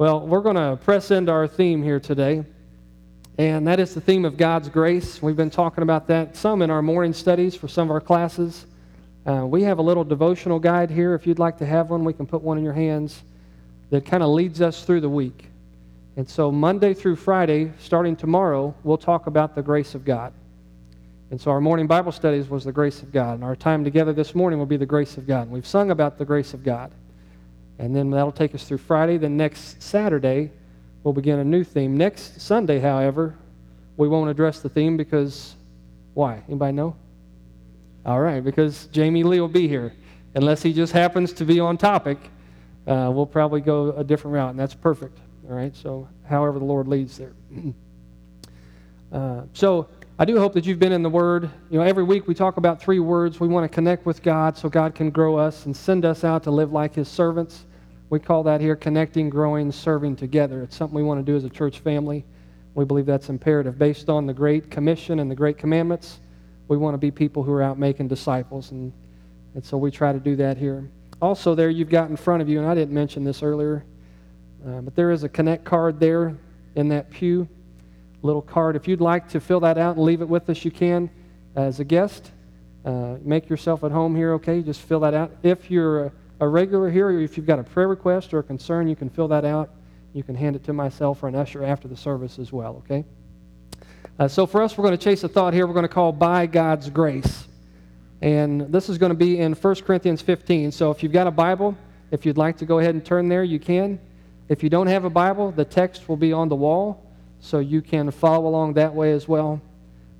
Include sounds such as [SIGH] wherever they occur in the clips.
Well, we're going to press into our theme here today, and that is the theme of God's grace. We've been talking about that some in our morning studies for some of our classes. Uh, we have a little devotional guide here. If you'd like to have one, we can put one in your hands that kind of leads us through the week. And so, Monday through Friday, starting tomorrow, we'll talk about the grace of God. And so, our morning Bible studies was the grace of God. And our time together this morning will be the grace of God. And we've sung about the grace of God. And then that'll take us through Friday. Then next Saturday, we'll begin a new theme. Next Sunday, however, we won't address the theme because why? Anybody know? All right, because Jamie Lee will be here. Unless he just happens to be on topic, uh, we'll probably go a different route, and that's perfect. All right, so however the Lord leads there. [CLEARS THROAT] uh, so I do hope that you've been in the Word. You know, every week we talk about three words. We want to connect with God so God can grow us and send us out to live like His servants. We call that here connecting, growing, serving together. It's something we want to do as a church family. We believe that's imperative. Based on the Great Commission and the Great Commandments, we want to be people who are out making disciples. And, and so we try to do that here. Also, there you've got in front of you, and I didn't mention this earlier, uh, but there is a Connect card there in that pew. Little card. If you'd like to fill that out and leave it with us, you can as a guest. Uh, make yourself at home here, okay? Just fill that out. If you're a, regular here, or if you've got a prayer request or a concern, you can fill that out. You can hand it to myself or an usher after the service as well, okay? Uh, so for us, we're going to chase a thought here we're going to call By God's Grace. And this is going to be in 1 Corinthians 15. So if you've got a Bible, if you'd like to go ahead and turn there, you can. If you don't have a Bible, the text will be on the wall, so you can follow along that way as well.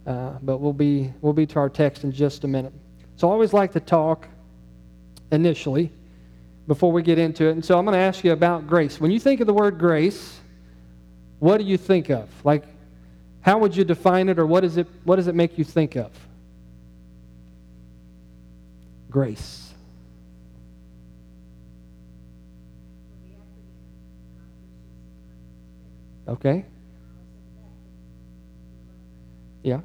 Uh, but we'll be, we'll be to our text in just a minute. So I always like to talk initially before we get into it. And so I'm going to ask you about grace. When you think of the word grace, what do you think of? Like, how would you define it, or what, is it, what does it make you think of? Grace. Okay? Yeah.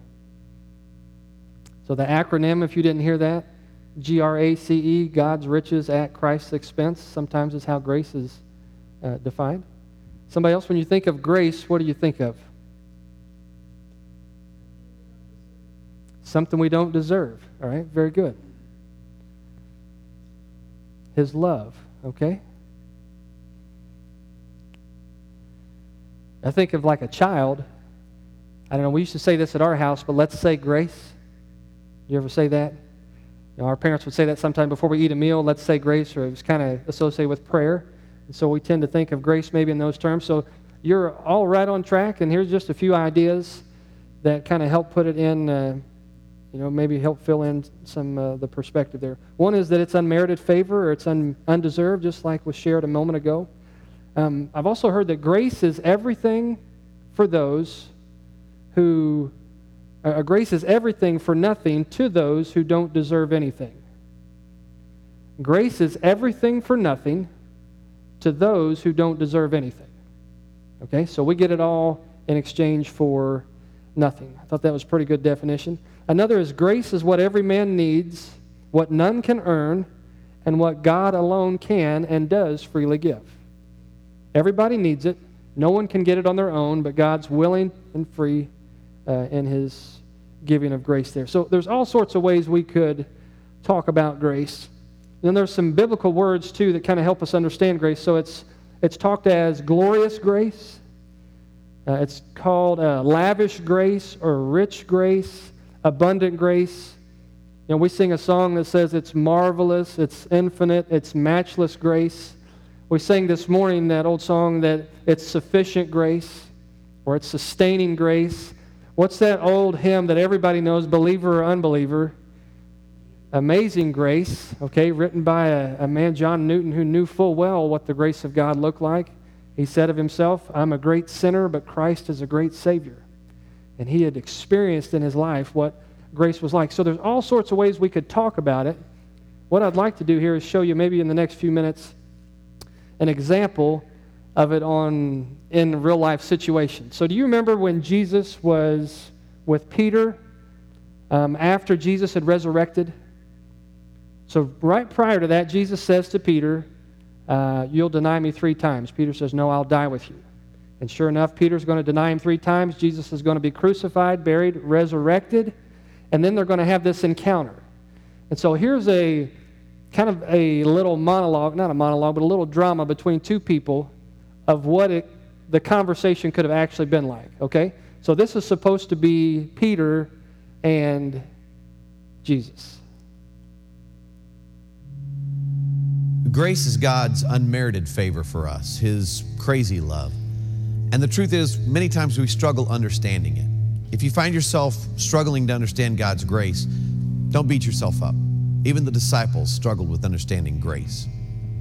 So the acronym, if you didn't hear that, G R A C E, God's riches at Christ's expense, sometimes is how grace is uh, defined. Somebody else, when you think of grace, what do you think of? Something we don't deserve. All right, very good. His love, okay? I think of like a child. I don't know, we used to say this at our house, but let's say grace. You ever say that? You know, our parents would say that sometime before we eat a meal, let's say grace, or it was kind of associated with prayer. And so we tend to think of grace maybe in those terms. So you're all right on track, and here's just a few ideas that kind of help put it in, uh, you know, maybe help fill in some uh, the perspective there. One is that it's unmerited favor or it's un- undeserved, just like was shared a moment ago. Um, I've also heard that grace is everything for those who uh, grace is everything for nothing to those who don't deserve anything. Grace is everything for nothing to those who don't deserve anything. Okay, so we get it all in exchange for nothing. I thought that was a pretty good definition. Another is grace is what every man needs, what none can earn, and what God alone can and does freely give. Everybody needs it. No one can get it on their own, but God's willing and free uh, in His giving of grace there. So there's all sorts of ways we could talk about grace. Then there's some biblical words too that kind of help us understand grace. So it's it's talked as glorious grace. Uh, it's called uh, lavish grace or rich grace, abundant grace. You know, we sing a song that says it's marvelous, it's infinite, it's matchless grace. We sang this morning that old song that it's sufficient grace or it's sustaining grace. What's that old hymn that everybody knows, believer or unbeliever? Amazing Grace, okay, written by a, a, man, John Newton, who knew full well what the grace of God looked like. He said of himself, I'm a great sinner, but Christ is a great Savior. And he had experienced in his life what grace was like. So there's all sorts of ways we could talk about it. What I'd like to do here is show you, maybe in the next few minutes, an example of it on in real life situations. So, do you remember when Jesus was with Peter um, after Jesus had resurrected? So, right prior to that, Jesus says to Peter, uh, You'll deny me three times. Peter says, No, I'll die with you. And sure enough, Peter's going to deny him three times. Jesus is going to be crucified, buried, resurrected, and then they're going to have this encounter. And so here's a kind of a little monologue, not a monologue, but a little drama between two people of what it, the conversation could have actually been like, okay? So this is supposed to be Peter and Jesus. Grace is God's unmerited favor for us, His crazy love. And the truth is, many times we struggle understanding it. If you find yourself struggling to understand God's grace, don't beat yourself up. Even the disciples struggled with understanding grace.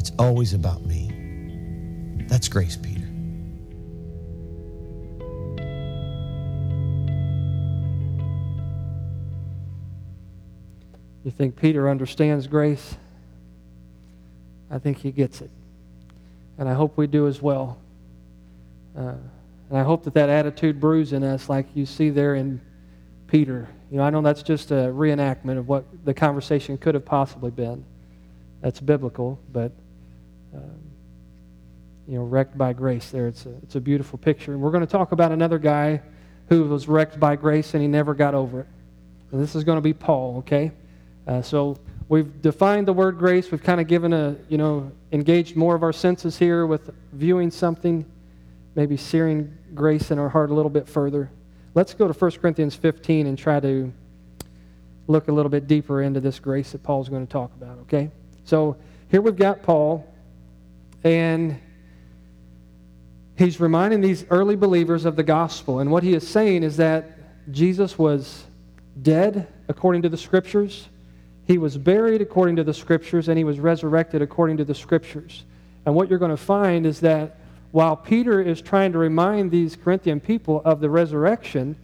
it's always about me. That's grace, Peter. You think Peter understands grace? I think he gets it. And I hope we do as well. Uh, and I hope that that attitude brews in us, like you see there in Peter. You know, I know that's just a reenactment of what the conversation could have possibly been. That's biblical, but um, you know, wrecked by grace. There, it's a it's a beautiful picture. And we're going to talk about another guy who was wrecked by grace and he never got over it. And this is going to be Paul. Okay. Uh, so we've defined the word grace. We've kind of given a, you know, engaged more of our senses here with viewing something, maybe searing grace in our heart a little bit further. Let's go to 1 Corinthians 15 and try to look a little bit deeper into this grace that Paul's going to talk about, okay? So here we've got Paul, and he's reminding these early believers of the gospel. And what he is saying is that Jesus was dead according to the scriptures, he was buried according to the scriptures, and he was resurrected according to the scriptures. And what you're going to find is that while Peter is trying to remind these Corinthian people of the resurrection,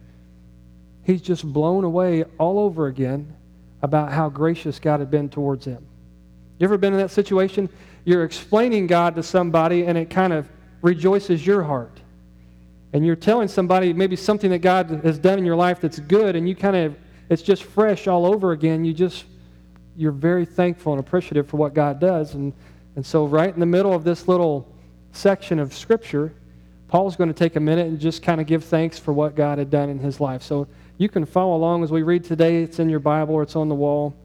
he's just blown away all over again about how gracious God had been towards him. You ever been in that situation? You're explaining God to somebody and it kind of rejoices your heart. And you're telling somebody maybe something that God has done in your life that's good and you kind of it's just fresh all over again. You just you're very thankful and appreciative for what God does and and so right in the middle of this little section of scripture, Paul's going to take a minute and just kind of give thanks for what God had done in his life. So you can follow along as we read today. It's in your Bible or it's on the wall.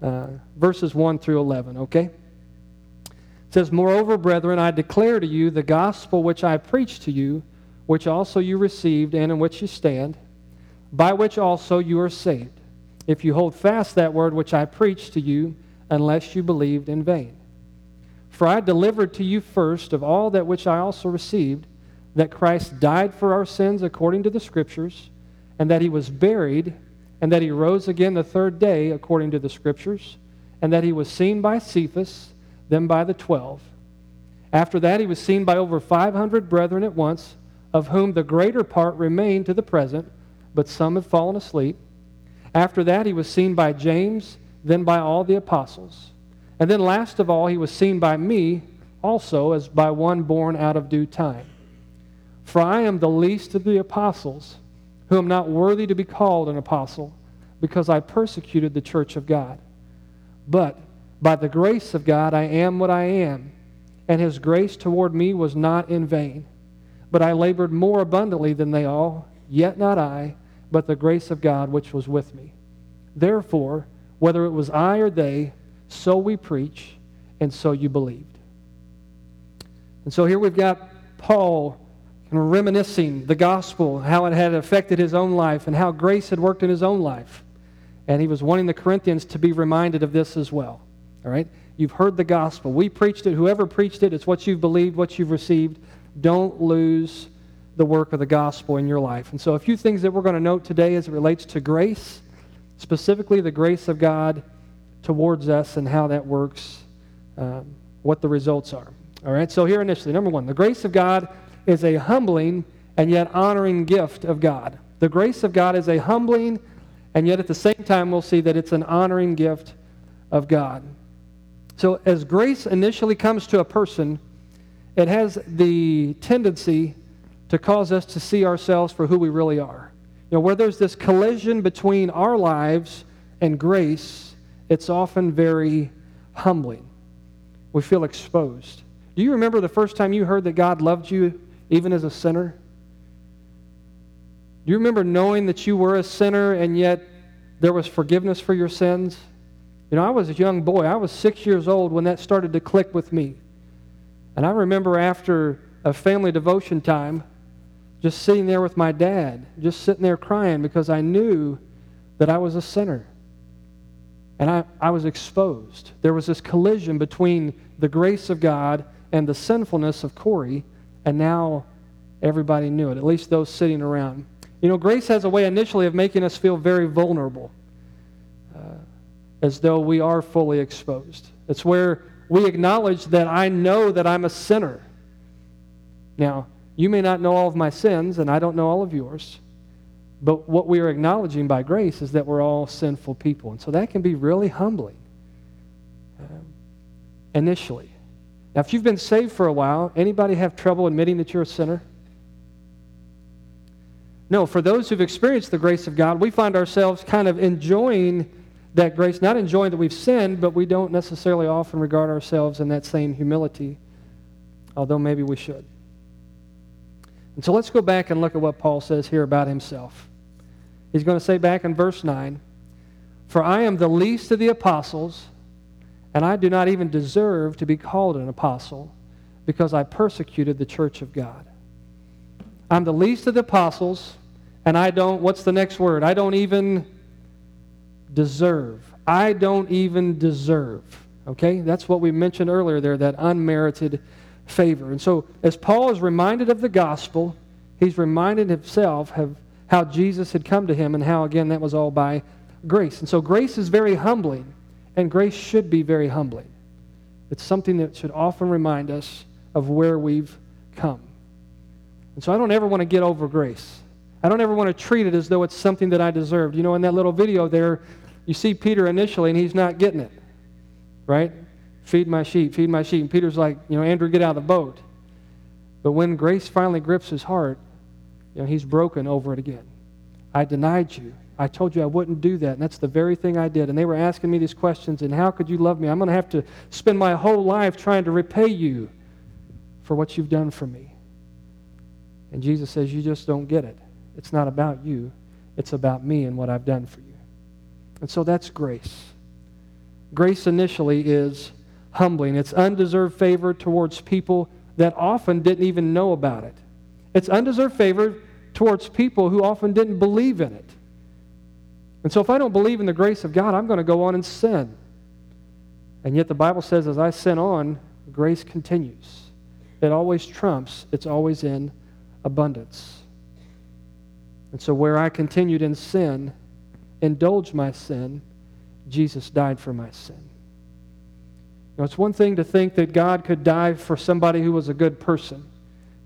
Uh, verses 1 through 11, okay? Says, Moreover, brethren, I declare to you the gospel which I preached to you, which also you received and in which you stand, by which also you are saved, if you hold fast that word which I preached to you, unless you believed in vain. For I delivered to you first of all that which I also received, that Christ died for our sins according to the Scriptures, and that he was buried, and that he rose again the third day according to the Scriptures, and that he was seen by Cephas, then by the twelve. After that, he was seen by over 500 brethren at once, of whom the greater part remain to the present, but some have fallen asleep. After that, he was seen by James, then by all the apostles. And then last of all, he was seen by me also as by one born out of due time. For I am the least of the apostles, who am not worthy to be called an apostle, because I persecuted the church of God. But by the grace of God, I am what I am, and his grace toward me was not in vain. But I labored more abundantly than they all, yet not I, but the grace of God which was with me. Therefore, whether it was I or they, so we preach, and so you believed. And so here we've got Paul reminiscing the gospel, how it had affected his own life, and how grace had worked in his own life. And he was wanting the Corinthians to be reminded of this as well. All right? You've heard the gospel. We preached it. Whoever preached it, it's what you've believed, what you've received. Don't lose the work of the gospel in your life. And so, a few things that we're going to note today as it relates to grace, specifically the grace of God towards us and how that works, um, what the results are. All right, so here initially, number one, the grace of God is a humbling and yet honoring gift of God. The grace of God is a humbling, and yet at the same time, we'll see that it's an honoring gift of God. So, as grace initially comes to a person, it has the tendency to cause us to see ourselves for who we really are. You know, where there's this collision between our lives and grace, it's often very humbling. We feel exposed. Do you remember the first time you heard that God loved you even as a sinner? Do you remember knowing that you were a sinner and yet there was forgiveness for your sins? You know, I was a young boy. I was six years old when that started to click with me. And I remember after a family devotion time, just sitting there with my dad, just sitting there crying because I knew that I was a sinner. And I, I was exposed. There was this collision between the grace of God and the sinfulness of Corey, and now everybody knew it, at least those sitting around. You know, grace has a way initially of making us feel very vulnerable, as though we are fully exposed. It's where we acknowledge that I know that I'm a sinner. Now, you may not know all of my sins, and I don't know all of yours. But what we are acknowledging by grace is that we're all sinful people. And so that can be really humbling um, initially. Now, if you've been saved for a while, anybody have trouble admitting that you're a sinner? No, for those who've experienced the grace of God, we find ourselves kind of enjoying that grace, not enjoying that we've sinned, but we don't necessarily often regard ourselves in that same humility, although maybe we should. And so let's go back and look at what Paul says here about himself. He's going to say back in verse 9, For I am the least of the apostles, and I do not even deserve to be called an apostle, because I persecuted the church of God. I'm the least of the apostles, and I don't, what's the next word? I don't even deserve. I don't even deserve. Okay? That's what we mentioned earlier there, that unmerited favor. And so, as Paul is reminded of the gospel, he's reminded himself of how Jesus had come to him and how, again, that was all by grace. And so, grace is very humbling, and grace should be very humbling. It's something that should often remind us of where we've come. And so, I don't ever want to get over grace. I don't ever want to treat it as though it's something that I deserved. You know, in that little video there, you see Peter initially, and he's not getting it, right? Feed my sheep, feed my sheep. And Peter's like, you know, Andrew, get out of the boat. But when grace finally grips his heart, you know, he's broken over it again. I denied you. I told you I wouldn't do that. And that's the very thing I did. And they were asking me these questions, and how could you love me? I'm going to have to spend my whole life trying to repay you for what you've done for me. And Jesus says, You just don't get it. It's not about you, it's about me and what I've done for you. And so that's grace. Grace initially is humbling, it's undeserved favor towards people that often didn't even know about it. It's undeserved favor towards people who often didn't believe in it. And so if I don't believe in the grace of God, I'm going to go on and sin. And yet the Bible says, as I sin on, grace continues. It always trumps, it's always in abundance. And so where I continued in sin, indulged my sin, Jesus died for my sin. Now, it's one thing to think that God could die for somebody who was a good person,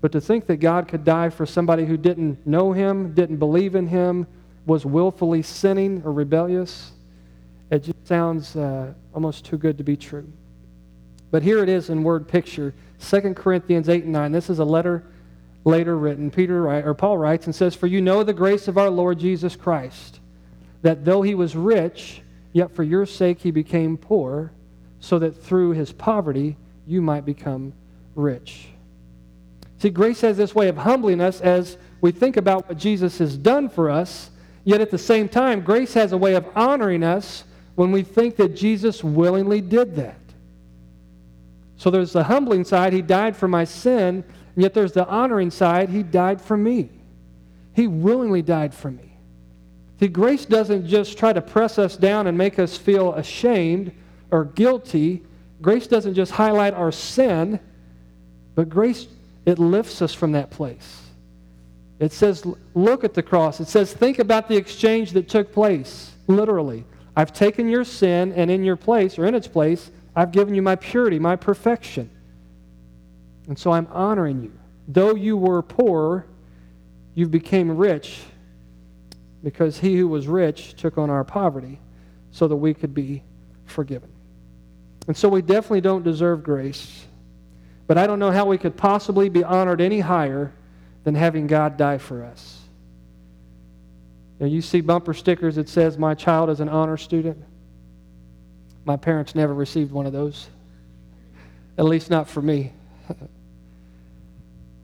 but to think that God could die for somebody who didn't know him, didn't believe in him, was willfully sinning or rebellious, it just sounds uh, almost too good to be true. But here it is in word picture 2 Corinthians 8 and 9. This is a letter later written. Peter or Paul writes and says, For you know the grace of our Lord Jesus Christ, that though he was rich, yet for your sake he became poor so that through his poverty you might become rich. See, grace has this way of humbling us as we think about what Jesus has done for us, yet at the same time, grace has a way of honoring us when we think that Jesus willingly did that. So there's the humbling side, he died for my sin, yet there's the honoring side, he died for me. He willingly died for me. See, grace doesn't just try to press us down and make us feel ashamed or guilty, grace doesn't just highlight our sin, but grace, it lifts us from that place. It says, look at the cross. It says, think about the exchange that took place, literally. I've taken your sin, and in your place, or in its place, I've given you my purity, my perfection. And so I'm honoring you. Though you were poor, you've became rich because he who was rich took on our poverty so that we could be forgiven. And so we definitely don't deserve grace. But I don't know how we could possibly be honored any higher than having God die for us. Now, you see bumper stickers that says, My child is an honor student. My parents never received one of those, at least not for me. [LAUGHS]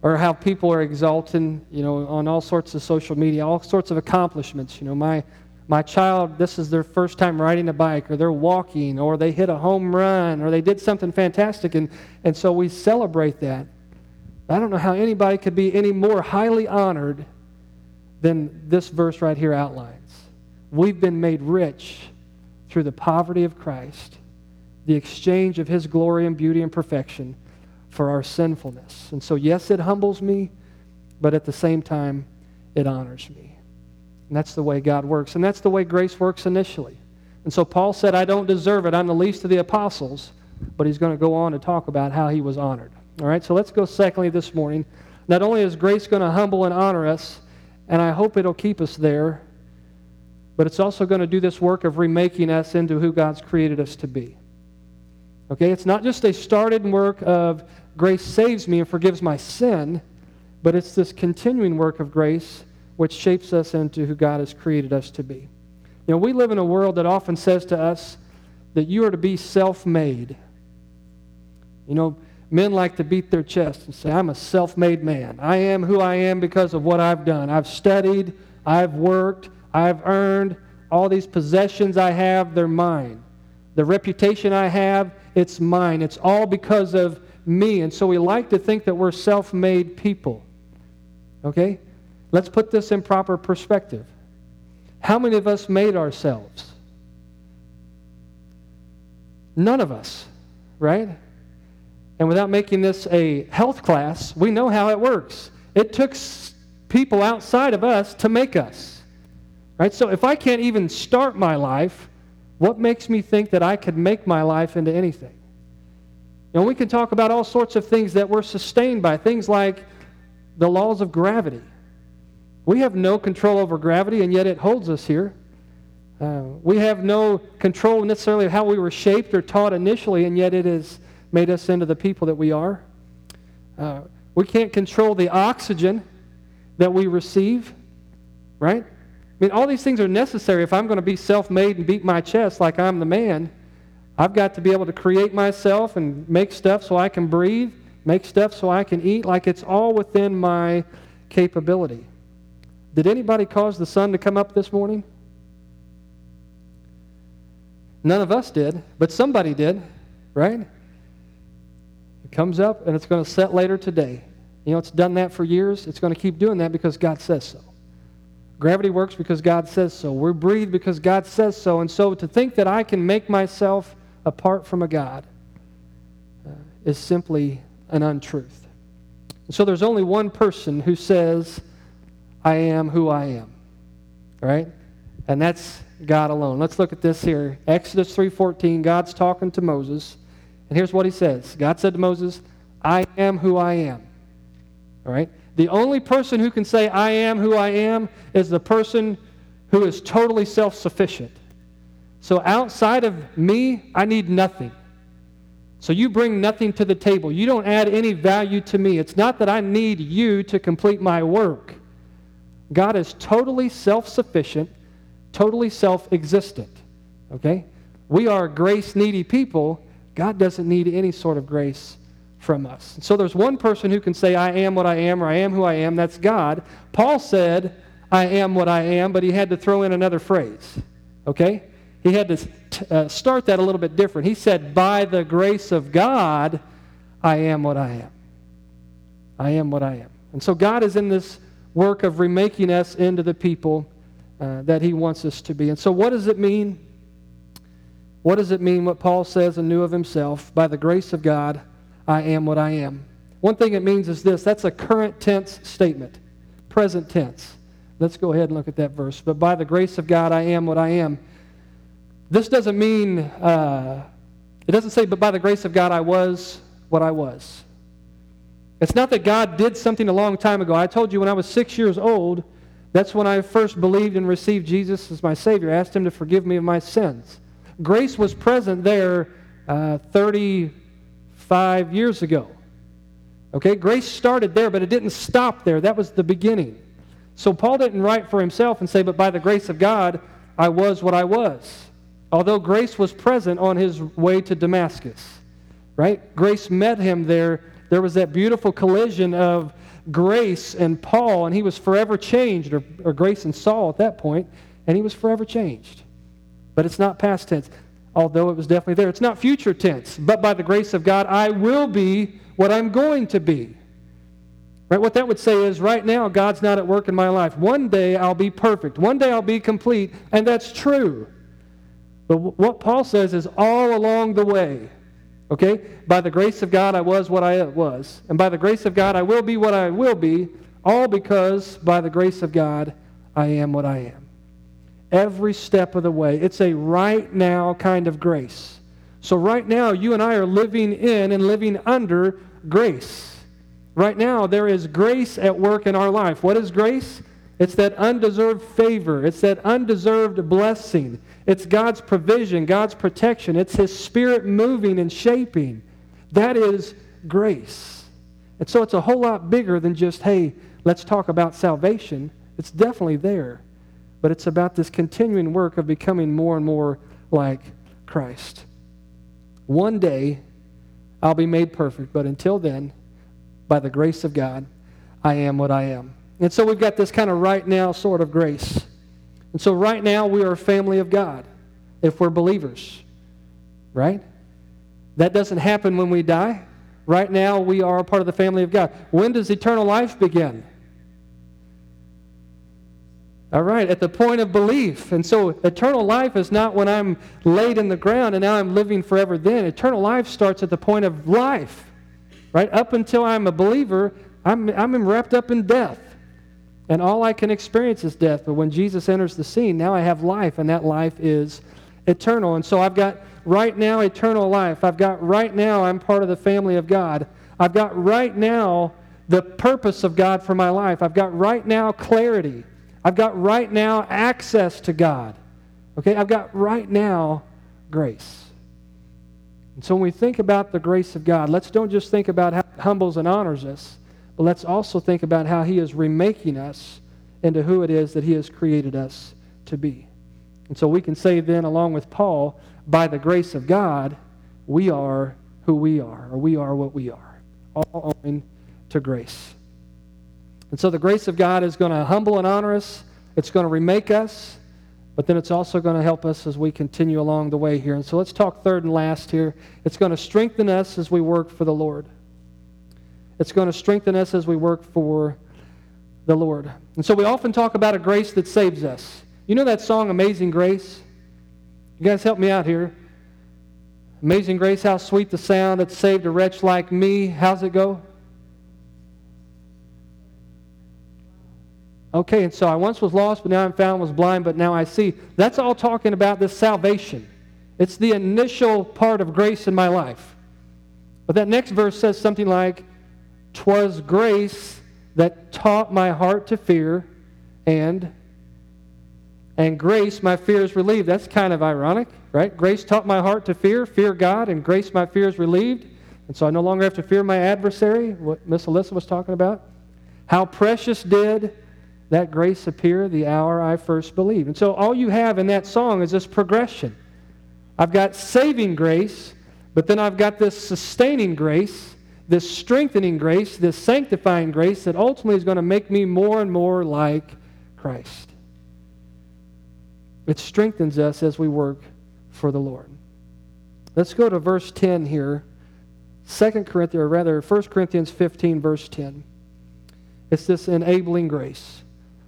or how people are exalting, you know, on all sorts of social media, all sorts of accomplishments. You know, my my child, this is their first time riding a bike, or they're walking, or they hit a home run, or they did something fantastic. And, and so we celebrate that. I don't know how anybody could be any more highly honored than this verse right here outlines. We've been made rich through the poverty of Christ, the exchange of his glory and beauty and perfection for our sinfulness. And so, yes, it humbles me, but at the same time, it honors me. And that's the way God works. And that's the way grace works initially. And so Paul said, I don't deserve it. I'm the least of the apostles. But he's going to go on to talk about how he was honored. All right, so let's go secondly this morning. Not only is grace going to humble and honor us, and I hope it'll keep us there, but it's also going to do this work of remaking us into who God's created us to be. Okay, it's not just a started work of grace saves me and forgives my sin, but it's this continuing work of grace which shapes us into who God has created us to be. You know, we live in a world that often says to us that you are to be self made. You know, men like to beat their chest and say, I'm a self made man. I am who I am because of what I've done. I've studied, I've worked, I've earned. All these possessions I have, they're mine. The reputation I have, it's mine. It's all because of me. And so we like to think that we're self made people. Okay? Let's put this in proper perspective. How many of us made ourselves? None of us, right? And without making this a health class, we know how it works. It took people outside of us to make us. Right? So if I can't even start my life, what makes me think that I could make my life into anything? And we can talk about all sorts of things that we're sustained by, things like the laws of gravity. We have no control over gravity, and yet it holds us here. Uh, we have no control necessarily of how we were shaped or taught initially, and yet it has made us into the people that we are. Uh, we can't control the oxygen that we receive, right? I mean, all these things are necessary if I'm going to be self made and beat my chest like I'm the man. I've got to be able to create myself and make stuff so I can breathe, make stuff so I can eat, like it's all within my capability. Did anybody cause the sun to come up this morning? None of us did, but somebody did, right? It comes up and it's going to set later today. You know, it's done that for years. It's going to keep doing that because God says so. Gravity works because God says so. We breathe because God says so. And so to think that I can make myself apart from a God uh, is simply an untruth. And so there's only one person who says, I am who I am. Right? And that's God alone. Let's look at this here. Exodus 3:14, God's talking to Moses, and here's what he says. God said to Moses, "I am who I am." All right? The only person who can say I am who I am is the person who is totally self-sufficient. So outside of me, I need nothing. So you bring nothing to the table. You don't add any value to me. It's not that I need you to complete my work. God is totally self sufficient, totally self existent. Okay? We are grace needy people. God doesn't need any sort of grace from us. So there's one person who can say, I am what I am, or I am who I am. That's God. Paul said, I am what I am, but he had to throw in another phrase. Okay? He had to uh, start that a little bit different. He said, By the grace of God, I am what I am. I am what I am. And so God is in this work of remaking us into the people uh, that he wants us to be. And so, what does it mean? What does it mean what Paul says and knew of himself? By the grace of God, I am what I am. One thing it means is this that's a current tense statement, present tense. Let's go ahead and look at that verse. But by the grace of God, I am what I am. This doesn't mean, uh, it doesn't say, but by the grace of God, I was what I was. It's not that God did something a long time ago. I told you when I was six years old, that's when I first believed and received Jesus as my Savior. I asked Him to forgive me of my sins. Grace was present there uh, 35 years ago. Okay, grace started there, but it didn't stop there. That was the beginning. So Paul didn't write for himself and say, but by the grace of God, I was what I was. Although grace was present on his way to Damascus, right? Grace met him there. There was that beautiful collision of grace and Paul, and he was forever changed, or, or grace and Saul at that point, and he was forever changed. But it's not past tense, although it was definitely there. It's not future tense, but by the grace of God, I will be what I'm going to be. Right? What that would say is right now, God's not at work in my life. One day I'll be perfect. One day I'll be complete, and that's true. But what Paul says is all along the way, okay? By the grace of God, I was what I was. And by the grace of God, I will be what I will be, all because by the grace of God, I am what I am. Every step of the way. It's a right now kind of grace. So, right now, you and I are living in and living under grace. Right now, there is grace at work in our life. What is grace? It's that undeserved favor, it's that undeserved blessing. It's God's provision, God's protection. It's His Spirit moving and shaping. That is grace. And so it's a whole lot bigger than just, hey, let's talk about salvation. It's definitely there. But it's about this continuing work of becoming more and more like Christ. One day, I'll be made perfect, but until then, by the grace of God, I am what I am. And so we've got this kind of right now sort of grace. And so right now we are a family of God if we're believers. Right? That doesn't happen when we die. Right now we are a part of the family of God. When does eternal life begin? All right, at the point of belief. And so eternal life is not when I'm laid in the ground and now I'm living forever then. Eternal life starts at the point of life. right? Up until I'm a believer, I'm, I'm wrapped up in death. And all I can experience is death. But when Jesus enters the scene, now I have life, and that life is eternal. And so I've got right now eternal life. I've got right now I'm part of the family of God. I've got right now the purpose of God for my life. I've got right now clarity. I've got right now access to God. Okay? I've got right now grace. And so when we think about the grace of God, let's don't just think about how it humbles and honors us, but let's also think about how He is remaking us into who it is that He has created us to be. And so we can say then, along with Paul, by the grace of God, we are who we are, or we are what we are, all owing to grace. And so the grace of God is going to humble and honor us, it's going to remake us, but then it's also going to help us as we continue along the way here. And so let's talk third and last here. It's going to strengthen us as we work for the Lord. It's going to strengthen us as we work for the Lord. And so we often talk about a grace that saves us. You know that song, Amazing Grace? You guys help me out here. Amazing Grace, how sweet the sound that saved a wretch like me. How's it go? Okay, and so I once was lost, but now I'm found, was blind, but now I see. That's all talking about this salvation. It's the initial part of grace in my life. But that next verse says something like, "'Twas grace that taught my heart to fear, and and grace my fears relieved." That's kind of ironic, right? Grace taught my heart to fear, fear God, and grace my fears relieved. And so I no longer have to fear my adversary, what Miss Alyssa was talking about. How precious did that grace appear the hour I first believed. And so all you have in that song is this progression. I've got saving grace, but then I've got this sustaining grace, this strengthening grace, this sanctifying grace that ultimately is going to make me more and more like Christ. It strengthens us as we work for the Lord. Let's go to verse 10 here. 2 Corinthians, or rather 1 Corinthians 15, verse 10. It's this enabling grace.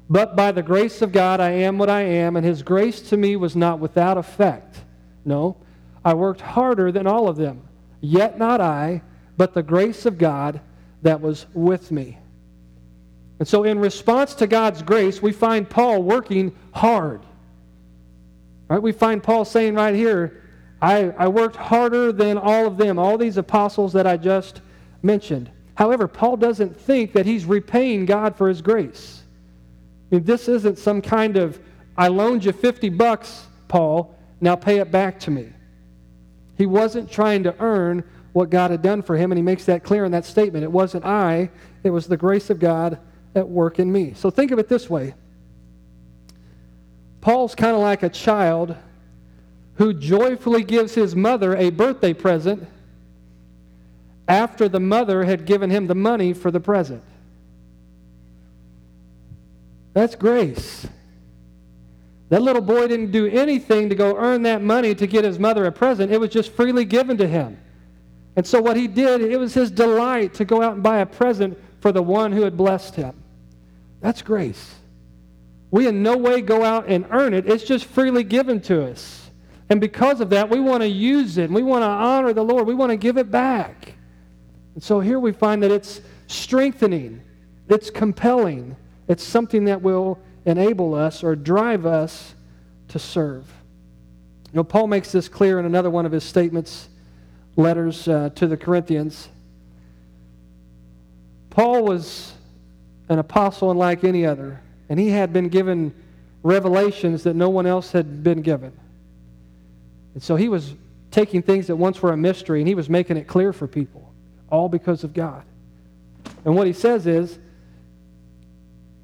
But by the grace of God, I am what I am, and his grace to me was not without effect. No, I worked harder than all of them. Yet not I, but the grace of God that was with me. And so, in response to God's grace, we find Paul working hard. Right? We find Paul saying right here, I, I worked harder than all of them, all these apostles that I just mentioned. However, Paul doesn't think that he's repaying God for his grace. I mean, this isn't some kind of, I loaned you 50 bucks, Paul, now pay it back to me. He wasn't trying to earn what God had done for him, and he makes that clear in that statement. It wasn't I, it was the grace of God at work in me. So think of it this way Paul's kind of like a child who joyfully gives his mother a birthday present after the mother had given him the money for the present. That's grace. That little boy didn't do anything to go earn that money to get his mother a present. It was just freely given to him. And so what he did, it was his delight to go out and buy a present for the one who had blessed him. That's grace. We in no way go out and earn it. It's just freely given to us. And because of that, we want to use it. And we want to honor the Lord. We want to give it back. And so here we find that it's strengthening. It's compelling. It's something that will enable us or drive us to serve. You know, Paul makes this clear in another one of his statements, letters uh, to the Corinthians. Paul was an apostle unlike any other, and he had been given revelations that no one else had been given. And so he was taking things that once were a mystery and he was making it clear for people, all because of God. And what he says is,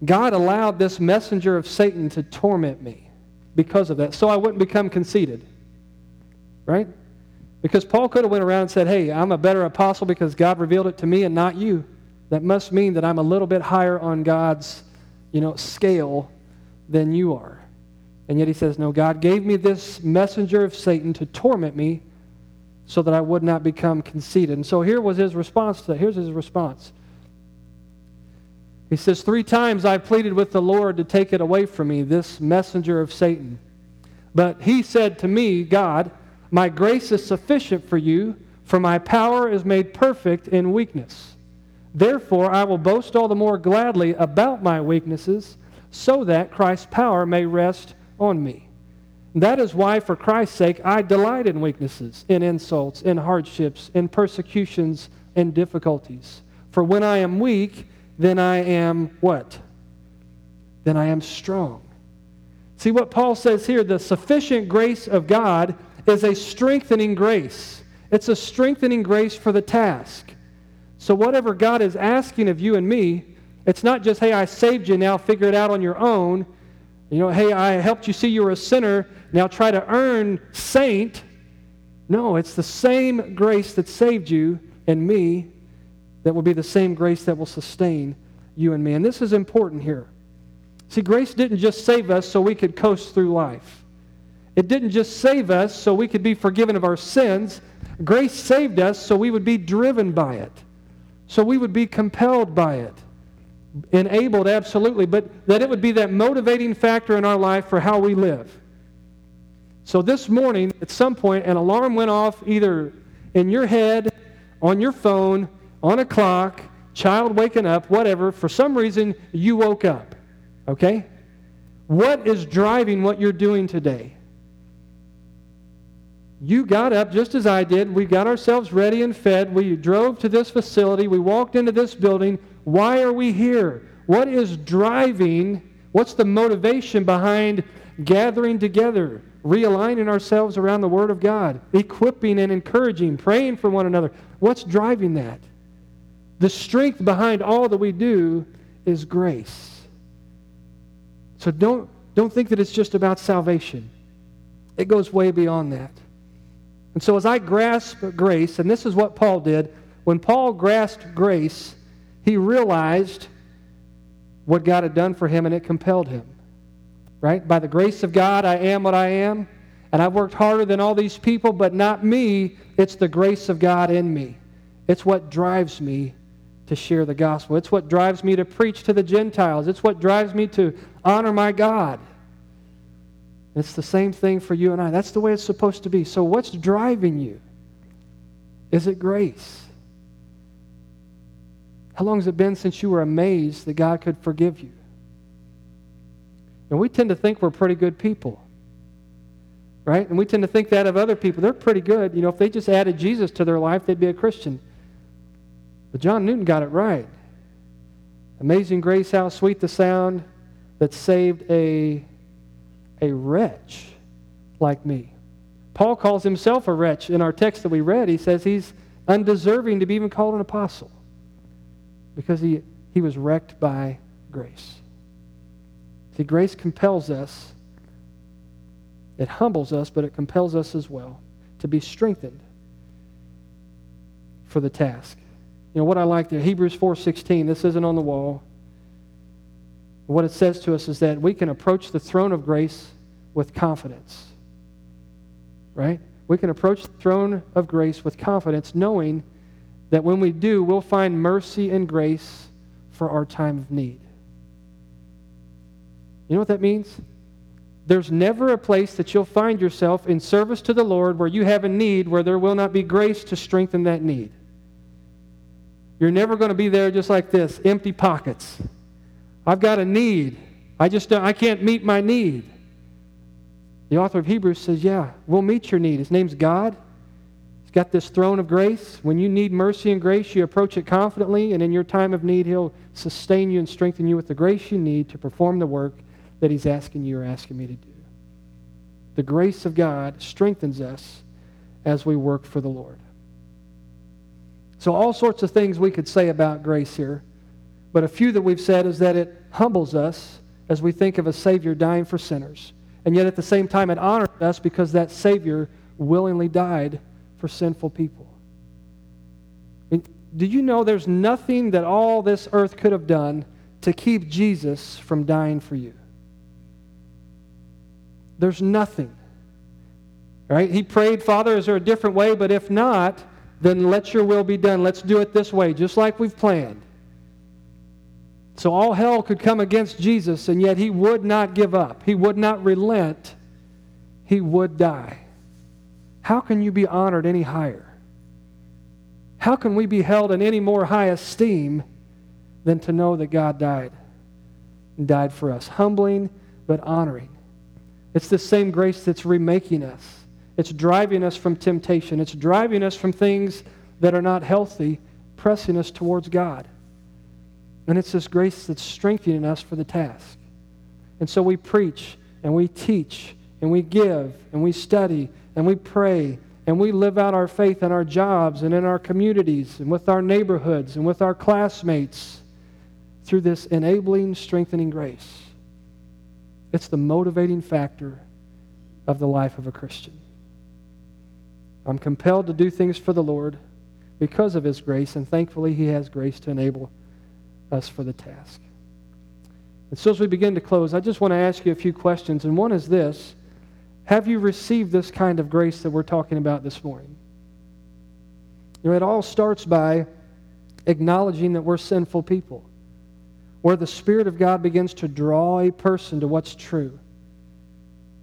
God allowed this messenger of Satan to torment me because of that, so I wouldn't become conceited. Right? Because Paul could have went around and said, "Hey, I'm a better apostle because God revealed it to me and not you." That must mean that I'm a little bit higher on God's, you know, scale than you are. And yet he says, "No, God gave me this messenger of Satan to torment me so that I would not become conceited." And so here was his response to that. Here's his response. He says, Three times I pleaded with the Lord to take it away from me, this messenger of Satan. But he said to me, God, My grace is sufficient for you, For my power is made perfect in weakness. Therefore, I will boast all the more gladly about my weaknesses, so that Christ's power may rest on me. That is why, for Christ's sake, I delight in weaknesses, in insults, in hardships, in persecutions, in difficulties. For when I am weak, then I am what? Then I am strong. See what Paul says here the sufficient grace of God is a strengthening grace. It's a strengthening grace for the task. So, whatever God is asking of you and me, it's not just, hey, I saved you, now figure it out on your own. You know, hey, I helped you see you were a sinner, now try to earn saint. No, it's the same grace that saved you and me that will be the same grace that will sustain you and me. And this is important here. See, grace didn't just save us so we could coast through life. It didn't just save us so we could be forgiven of our sins. Grace saved us so we would be driven by it, so we would be compelled by it, enabled, absolutely, but that it would be that motivating factor in our life for how we live. So this morning, at some point, an alarm went off either in your head, on your phone, on a clock, child waking up, whatever. For some reason, you woke up. Okay? What is driving what you're doing today? You got up just as I did. We got ourselves ready and fed. We drove to this facility. We walked into this building. Why are we here? What is driving? What's the motivation behind gathering together, realigning ourselves around the Word of God, equipping and encouraging, praying for one another? What's driving that? The strength behind all that we do is grace. So don't, don't think that it's just about salvation. It goes way beyond that. And so as I grasp grace, and this is what Paul did, when Paul grasped grace, he realized what God had done for him and it compelled him. Right? By the grace of God, I am what I am. And I've worked harder than all these people, but not me. It's the grace of God in me. It's what drives me to share the gospel. It's what drives me to preach to the Gentiles. It's what drives me to honor my God. It's the same thing for you and I. That's the way it's supposed to be. So, what's driving you? Is it grace? How long has it been since you were amazed that God could forgive you? And we tend to think we're pretty good people, right? And we tend to think that of other people. They're pretty good. You know, if they just added Jesus to their life, they'd be a Christian. But John Newton got it right. Amazing grace, how sweet the sound that saved a, a wretch like me. Paul calls himself a wretch in our text that we read. He says he's undeserving to be even called an apostle because he, he was wrecked by grace. See, grace compels us. It humbles us, but it compels us as well to be strengthened for the task. You know what I like there, Hebrews 4:16, this isn't on the wall. What it says to us is that we can approach the throne of grace with confidence. Right? We can approach the throne of grace with confidence, knowing that when we do, we'll find mercy and grace for our time of need. You know what that means? There's never a place that you'll find yourself in service to the Lord where you have a need where there will not be grace to strengthen that need. You're never going to be there just like this, empty pockets. I've got a need. I just don't, I can't meet my need. The author of Hebrews says, "Yeah, we'll meet your need. His name's God. He's got this throne of grace. When you need mercy and grace, you approach it confidently, and in your time of need, he'll sustain you and strengthen you with the grace you need to perform the work that he's asking you or asking me to do. The grace of God strengthens us as we work for the Lord. So, all sorts of things we could say about grace here. But a few that we've said is that it humbles us as we think of a Savior dying for sinners. And yet at the same time, it honors us because that Savior willingly died for sinful people. Do you know there's nothing that all this earth could have done to keep Jesus from dying for you? There's nothing. Right? He prayed, Father, is there a different way? But if not, then let your will be done. Let's do it this way, just like we've planned. So all hell could come against Jesus, and yet he would not give up. He would not relent. He would die. How can you be honored any higher? How can we be held in any more high esteem than to know that God died and died for us? Humbling, but honoring. It's the same grace that's remaking us. It's driving us from temptation. It's driving us from things that are not healthy, pressing us towards God. And it's this grace that's strengthening us for the task. And so we preach and we teach and we give and we study and we pray and we live out our faith in our jobs and in our communities and with our neighborhoods and with our classmates through this enabling, strengthening grace. It's the motivating factor of the life of a Christian. I'm compelled to do things for the Lord because of His grace, and thankfully, He has grace to enable us for the task. And so, as we begin to close, I just want to ask you a few questions. And one is this Have you received this kind of grace that we're talking about this morning? You know, it all starts by acknowledging that we're sinful people, where the Spirit of God begins to draw a person to what's true.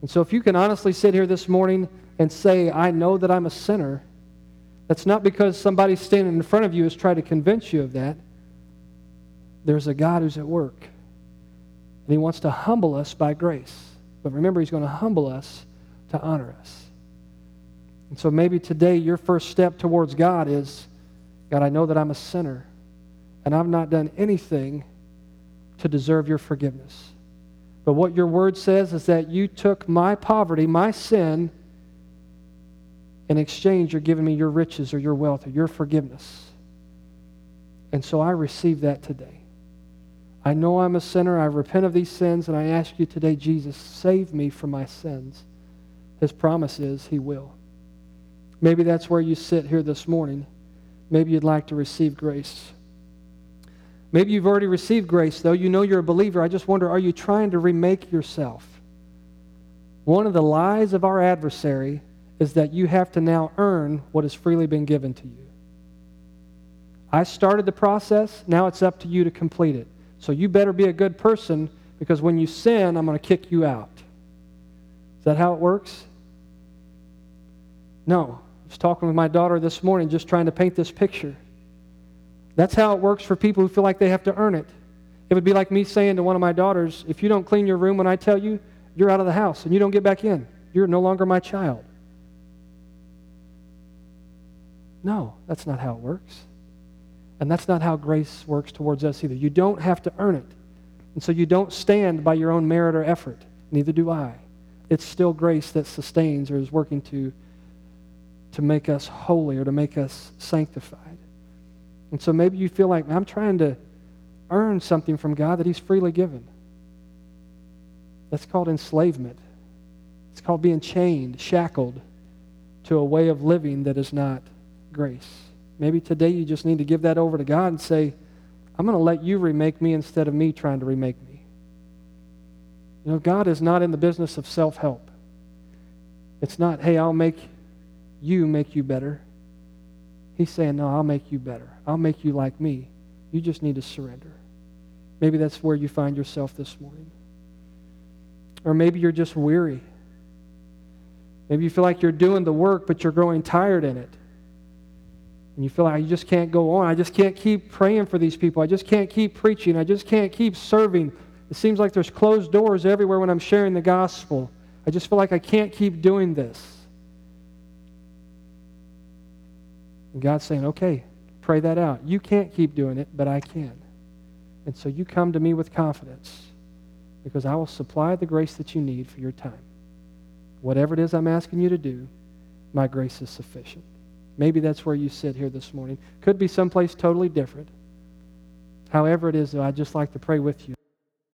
And so, if you can honestly sit here this morning and say, I know that I'm a sinner, that's not because somebody standing in front of you is trying to convince you of that. There's a God who's at work. And he wants to humble us by grace. But remember, he's going to humble us to honor us. And so maybe today your first step towards God is God, I know that I'm a sinner, and I've not done anything to deserve your forgiveness. But what your word says is that you took my poverty, my sin, in exchange, you're giving me your riches or your wealth or your forgiveness. And so I receive that today. I know I'm a sinner. I repent of these sins, and I ask you today, Jesus, save me from my sins. His promise is He will. Maybe that's where you sit here this morning. Maybe you'd like to receive grace. Maybe you've already received grace, though. You know you're a believer. I just wonder are you trying to remake yourself? One of the lies of our adversary is that you have to now earn what has freely been given to you. I started the process, now it's up to you to complete it. So you better be a good person because when you sin, I'm going to kick you out. Is that how it works? No. I was talking with my daughter this morning just trying to paint this picture. That's how it works for people who feel like they have to earn it. It would be like me saying to one of my daughters, if you don't clean your room when I tell you, you're out of the house and you don't get back in. You're no longer my child. No, that's not how it works. And that's not how grace works towards us either. You don't have to earn it. And so you don't stand by your own merit or effort. Neither do I. It's still grace that sustains or is working to, to make us holy or to make us sanctified. And so maybe you feel like, I'm trying to earn something from God that He's freely given. That's called enslavement. It's called being chained, shackled to a way of living that is not grace. Maybe today you just need to give that over to God and say, I'm going to let you remake me instead of me trying to remake me. You know, God is not in the business of self help. It's not, hey, I'll make you make you better. He's saying, no, I'll make you better. I'll make you like me. You just need to surrender. Maybe that's where you find yourself this morning. Or maybe you're just weary. Maybe you feel like you're doing the work, but you're growing tired in it and you feel like you just can't go on. I just can't keep praying for these people. I just can't keep preaching. I just can't keep serving. It seems like there's closed doors everywhere when I'm sharing the gospel. I just feel like I can't keep doing this. And God's saying, okay, pray that out. You can't keep doing it, but I can. And so you come to me with confidence because I will supply the grace that you need for your time. Whatever it is I'm asking you to do, my grace is sufficient. Maybe that's where you sit here this morning. Could be someplace totally different. However it is, though, I'd just like to pray with you.